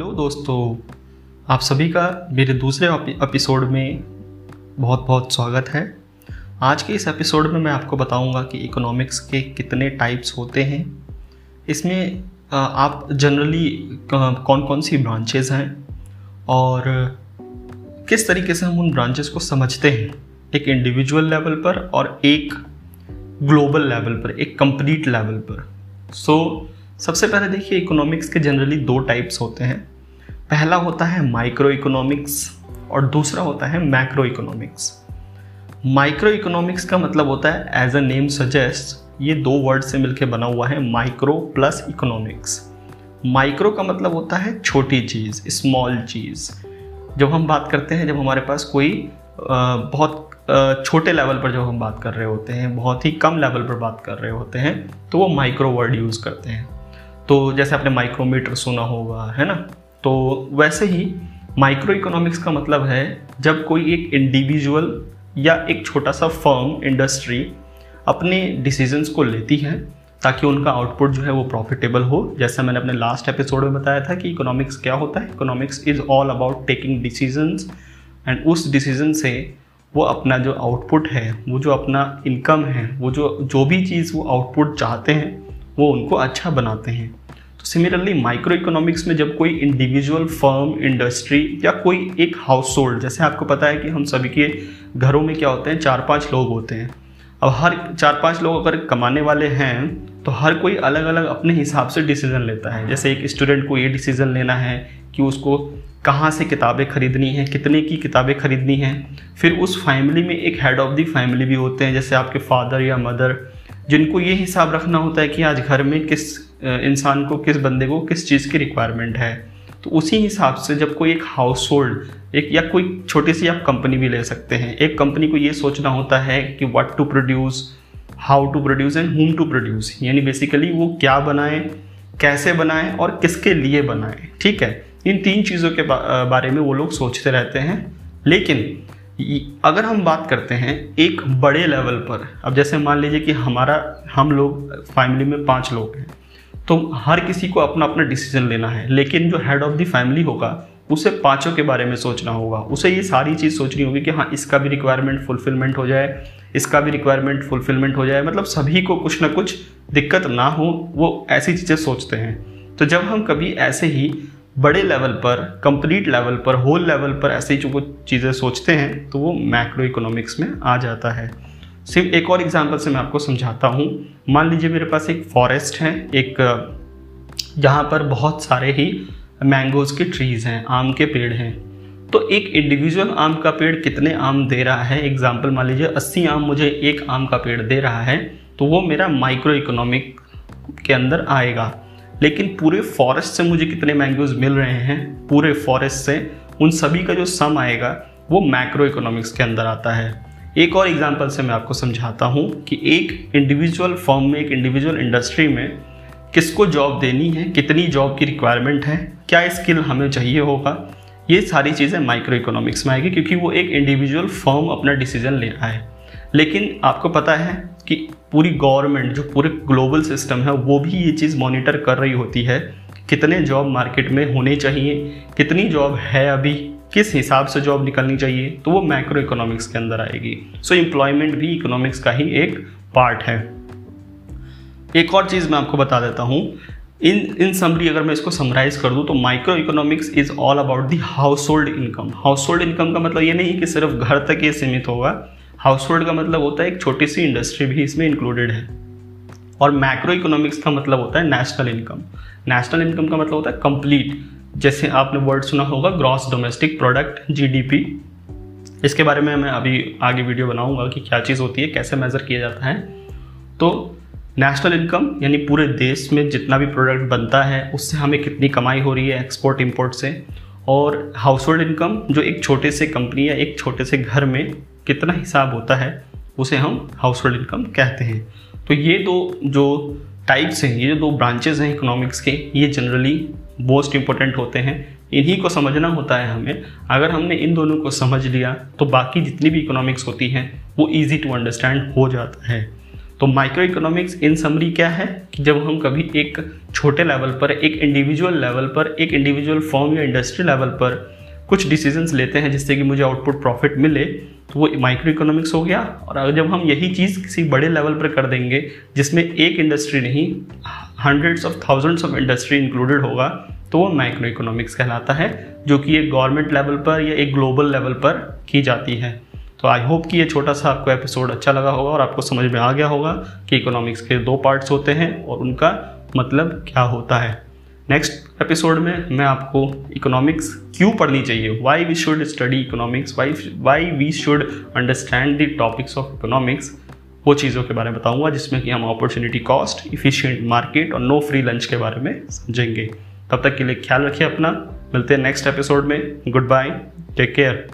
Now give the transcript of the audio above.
Hello दोस्तों आप सभी का मेरे दूसरे एपिसोड में बहुत बहुत स्वागत है। आज के इस एपिसोड में मैं आपको बताऊँगा कि इकोनॉमिक्स के कितने टाइप्स होते हैं। इसमें आप जनरली कौन कौन सी ब्रांचेज हैं और किस तरीके से हम उन ब्रांचेस को समझते हैं एक इंडिविजुअल लेवल पर और एक ग्लोबल लेवल पर एक कंप्लीट लेवल पर। सो so, सबसे पहले देखिए इकोनॉमिक्स के जनरली दो टाइप्स होते हैं। पहला होता है माइक्रो इकोनॉमिक्स और दूसरा होता है मैक्रो इकोनॉमिक्स माइक्रो इकोनॉमिक्स का मतलब होता है एज अ नेम सजेस्ट ये दो वर्ड से मिलकर बना हुआ है माइक्रो प्लस इकोनॉमिक्स माइक्रो का मतलब होता है छोटी चीज़ स्मॉल चीज़. जब हम बात करते हैं, जब हमारे पास कोई बहुत छोटे लेवल पर जब हम बात कर रहे होते हैं, बहुत ही कम लेवल पर बात कर रहे होते हैं तो वो माइक्रो वर्ड यूज़ करते हैं. तो जैसे आपने माइक्रोमीटर सुना होगा, है ना? तो वैसे ही माइक्रो इकोनॉमिक्स का मतलब है जब कोई एक इंडिविजुअल या एक छोटा सा फर्म इंडस्ट्री अपने डिसीजंस को लेती है ताकि उनका आउटपुट जो है वो प्रॉफिटेबल हो। जैसा मैंने अपने लास्ट एपिसोड में बताया था कि इकोनॉमिक्स क्या होता है economics is all about taking decisions and उस डिसीज़न से वो अपना जो आउटपुट है, वो जो अपना इनकम है, वो जो जो भी चीज़ वो आउटपुट चाहते हैं, वो उनको अच्छा बनाते हैं। तो सिमिलरली माइक्रो इकोनॉमिक्स में जब कोई इंडिविजुअल फर्म इंडस्ट्री या कोई एक हाउस होल्ड जैसे आपको पता है कि हम सभी के घरों में क्या होते हैं चार पाँच लोग होते हैं। अब हर चार पाँच लोग अगर कमाने वाले हैं तो हर कोई अलग अलग अपने हिसाब से डिसीज़न लेता है। जैसे एक स्टूडेंट को ये डिसीज़न लेना है कि उसको कहाँ से किताबें खरीदनी हैं, कितने की किताबें खरीदनी हैं। फिर उस फैमिली में एक हेड ऑफ़ दी फैमिली भी होते हैं, जैसे आपके फादर या मदर जिनको ये हिसाब रखना होता है कि आज घर में किस इंसान को, किस बंदे को किस चीज़ की रिक्वायरमेंट है। तो उसी हिसाब से जब कोई एक हाउस होल्ड एक या कोई छोटी सी आप कंपनी भी ले सकते हैं। एक कंपनी को ये सोचना होता है कि what to produce how to produce and whom to produce यानी बेसिकली वो क्या बनाए, कैसे बनाए और किसके लिए बनाए। ठीक है? इन तीन चीज़ों के बारे में वो लोग सोचते रहते हैं। लेकिन अगर हम बात करते हैं एक बड़े लेवल पर, अब जैसे मान लीजिए कि हमारा, हम लोग फैमिली में पाँच लोग हैं तो हर किसी को अपना अपना डिसीज़न लेना है, लेकिन जो हेड ऑफ़ द फैमिली होगा, उसे पाँचों के बारे में सोचना होगा, उसे ये सारी चीज़ सोचनी होगी कि हाँ इसका भी रिक्वायरमेंट फुलफिलमेंट हो जाए, इसका भी रिक्वायरमेंट फुलफिलमेंट हो जाए मतलब सभी को कुछ ना कुछ दिक्कत ना हो, वो ऐसी चीज़ें सोचते हैं। तो जब हम कभी ऐसे ही बड़े लेवल पर कंप्लीट लेवल पर होल लेवल पर ऐसे ही जो चीज़ें सोचते हैं तो वो मैक्रो इकोनॉमिक्स में आ जाता है। सिर्फ़ एक और एग्जांपल से मैं आपको समझाता हूँ। मान लीजिए मेरे पास एक फॉरेस्ट है, एक, जहाँ पर बहुत सारे ही मैंगोज़ के ट्रीज़ हैं, आम के पेड़ हैं। तो एक इंडिविजुअल आम का पेड़ कितने आम दे रहा है? एग्ज़ाम्पल मान लीजिए अस्सी आम मुझे एक आम का पेड़ दे रहा है तो वो मेरा माइक्रो इकोनॉमिक के अंदर आएगा। लेकिन पूरे फॉरेस्ट से मुझे कितने मैंगोज मिल रहे हैं? पूरे फॉरेस्ट से उन सभी का जो सम आएगा, वो मैक्रो इकोनॉमिक्स के अंदर आता है। एक और एग्जांपल से मैं आपको समझाता हूँ कि एक इंडिविजुअल फॉर्म में, एक इंडिविजुअल इंडस्ट्री में किसको जॉब देनी है, कितनी जॉब की रिक्वायरमेंट है, क्या स्किल हमें चाहिए होगा, ये सारी चीज़ें माइक्रो इकोनॉमिक्स में आएगी, क्योंकि वो एक इंडिविजुअल फर्म अपना डिसीज़न ले रहा है। लेकिन आपको पता है कि पूरी गवर्नमेंट जो पूरे ग्लोबल सिस्टम है, वो भी ये चीज़ मॉनिटर कर रही होती है, कितने जॉब मार्केट में होने चाहिए, कितनी जॉब है अभी, किस हिसाब से जॉब निकलनी चाहिए तो वो मैक्रो इकोनॉमिक्स के अंदर आएगी। सो एम्प्लॉयमेंट भी इकोनॉमिक्स का ही एक पार्ट है। एक और चीज़ मैं आपको बता देता हूँ। इन इन समरी अगर मैं इसको समराइज कर दूँ तो micro economics is all about the household income household income का मतलब ये नहीं कि सिर्फ़ घर तक ये सीमित होगा हाउस होल्ड का मतलब होता है एक छोटी सी इंडस्ट्री भी इसमें इंक्लूडेड है। और मैक्रो इकोनॉमिक्स का मतलब होता है नेशनल इनकम नेशनल इनकम का मतलब होता है कंप्लीट जैसे आपने वर्ड सुना होगा ग्रॉस डोमेस्टिक प्रोडक्ट जीडीपी इसके बारे में मैं अभी आगे वीडियो बनाऊँगा कि क्या चीज़ होती है, कैसे मेज़र किया जाता है। तो नेशनल इनकम यानी पूरे देश में जितना भी प्रोडक्ट बनता है, उससे हमें कितनी कमाई हो रही है एक्सपोर्ट इंपोर्ट से। और हाउस होल्ड इनकम जो एक छोटे से कंपनी या एक छोटे से घर में कितना हिसाब होता है, उसे हम हाउस होल्ड इनकम कहते हैं। तो ये दो जो टाइप्स हैं, ये जो दो ब्रांचेज हैं इकोनॉमिक्स के, ये जनरली मोस्ट इंपॉर्टेंट होते हैं। इन्हीं को समझना होता है हमें। अगर हमने इन दोनों को समझ लिया तो बाकी जितनी भी इकोनॉमिक्स होती हैं, वो ईजी टू अंडरस्टैंड हो जाता है। तो माइक्रो इकोनॉमिक्स इन समरी क्या है? कि जब हम कभी एक छोटे लेवल पर, एक इंडिविजुअल लेवल पर, एक इंडिविजुअल फॉर्म या इंडस्ट्री लेवल पर कुछ डिसीजंस लेते हैं जिससे कि मुझे आउटपुट प्रॉफिट मिले तो वो माइक्रो इकोनॉमिक्स हो गया। और अगर जब हम यही चीज़ किसी बड़े लेवल पर कर देंगे, जिसमें एक इंडस्ट्री नहीं hundreds of thousands of industry included होगा तो वो माइक्रो इकोनॉमिक्स कहलाता है, जो कि एक गवर्नमेंट लेवल पर या एक ग्लोबल लेवल पर की जाती है। तो आई होप कि ये छोटा सा आपको एपिसोड अच्छा लगा होगा और आपको समझ में आ गया होगा कि इकोनॉमिक्स के दो पार्ट्स होते हैं और उनका मतलब क्या होता है। नेक्स्ट एपिसोड में मैं आपको इकोनॉमिक्स क्यों पढ़नी चाहिए? Why we should study economics why why we should understand the topics of economics वो चीज़ों के बारे में बताऊँगा, जिसमें कि हम अपॉर्चुनिटी कॉस्ट इफिशियंट मार्केट और नो फ्री लंच के बारे में समझेंगे। तब तक के लिए ख्याल रखिए अपना। मिलते हैं नेक्स्ट एपिसोड में। Goodbye take care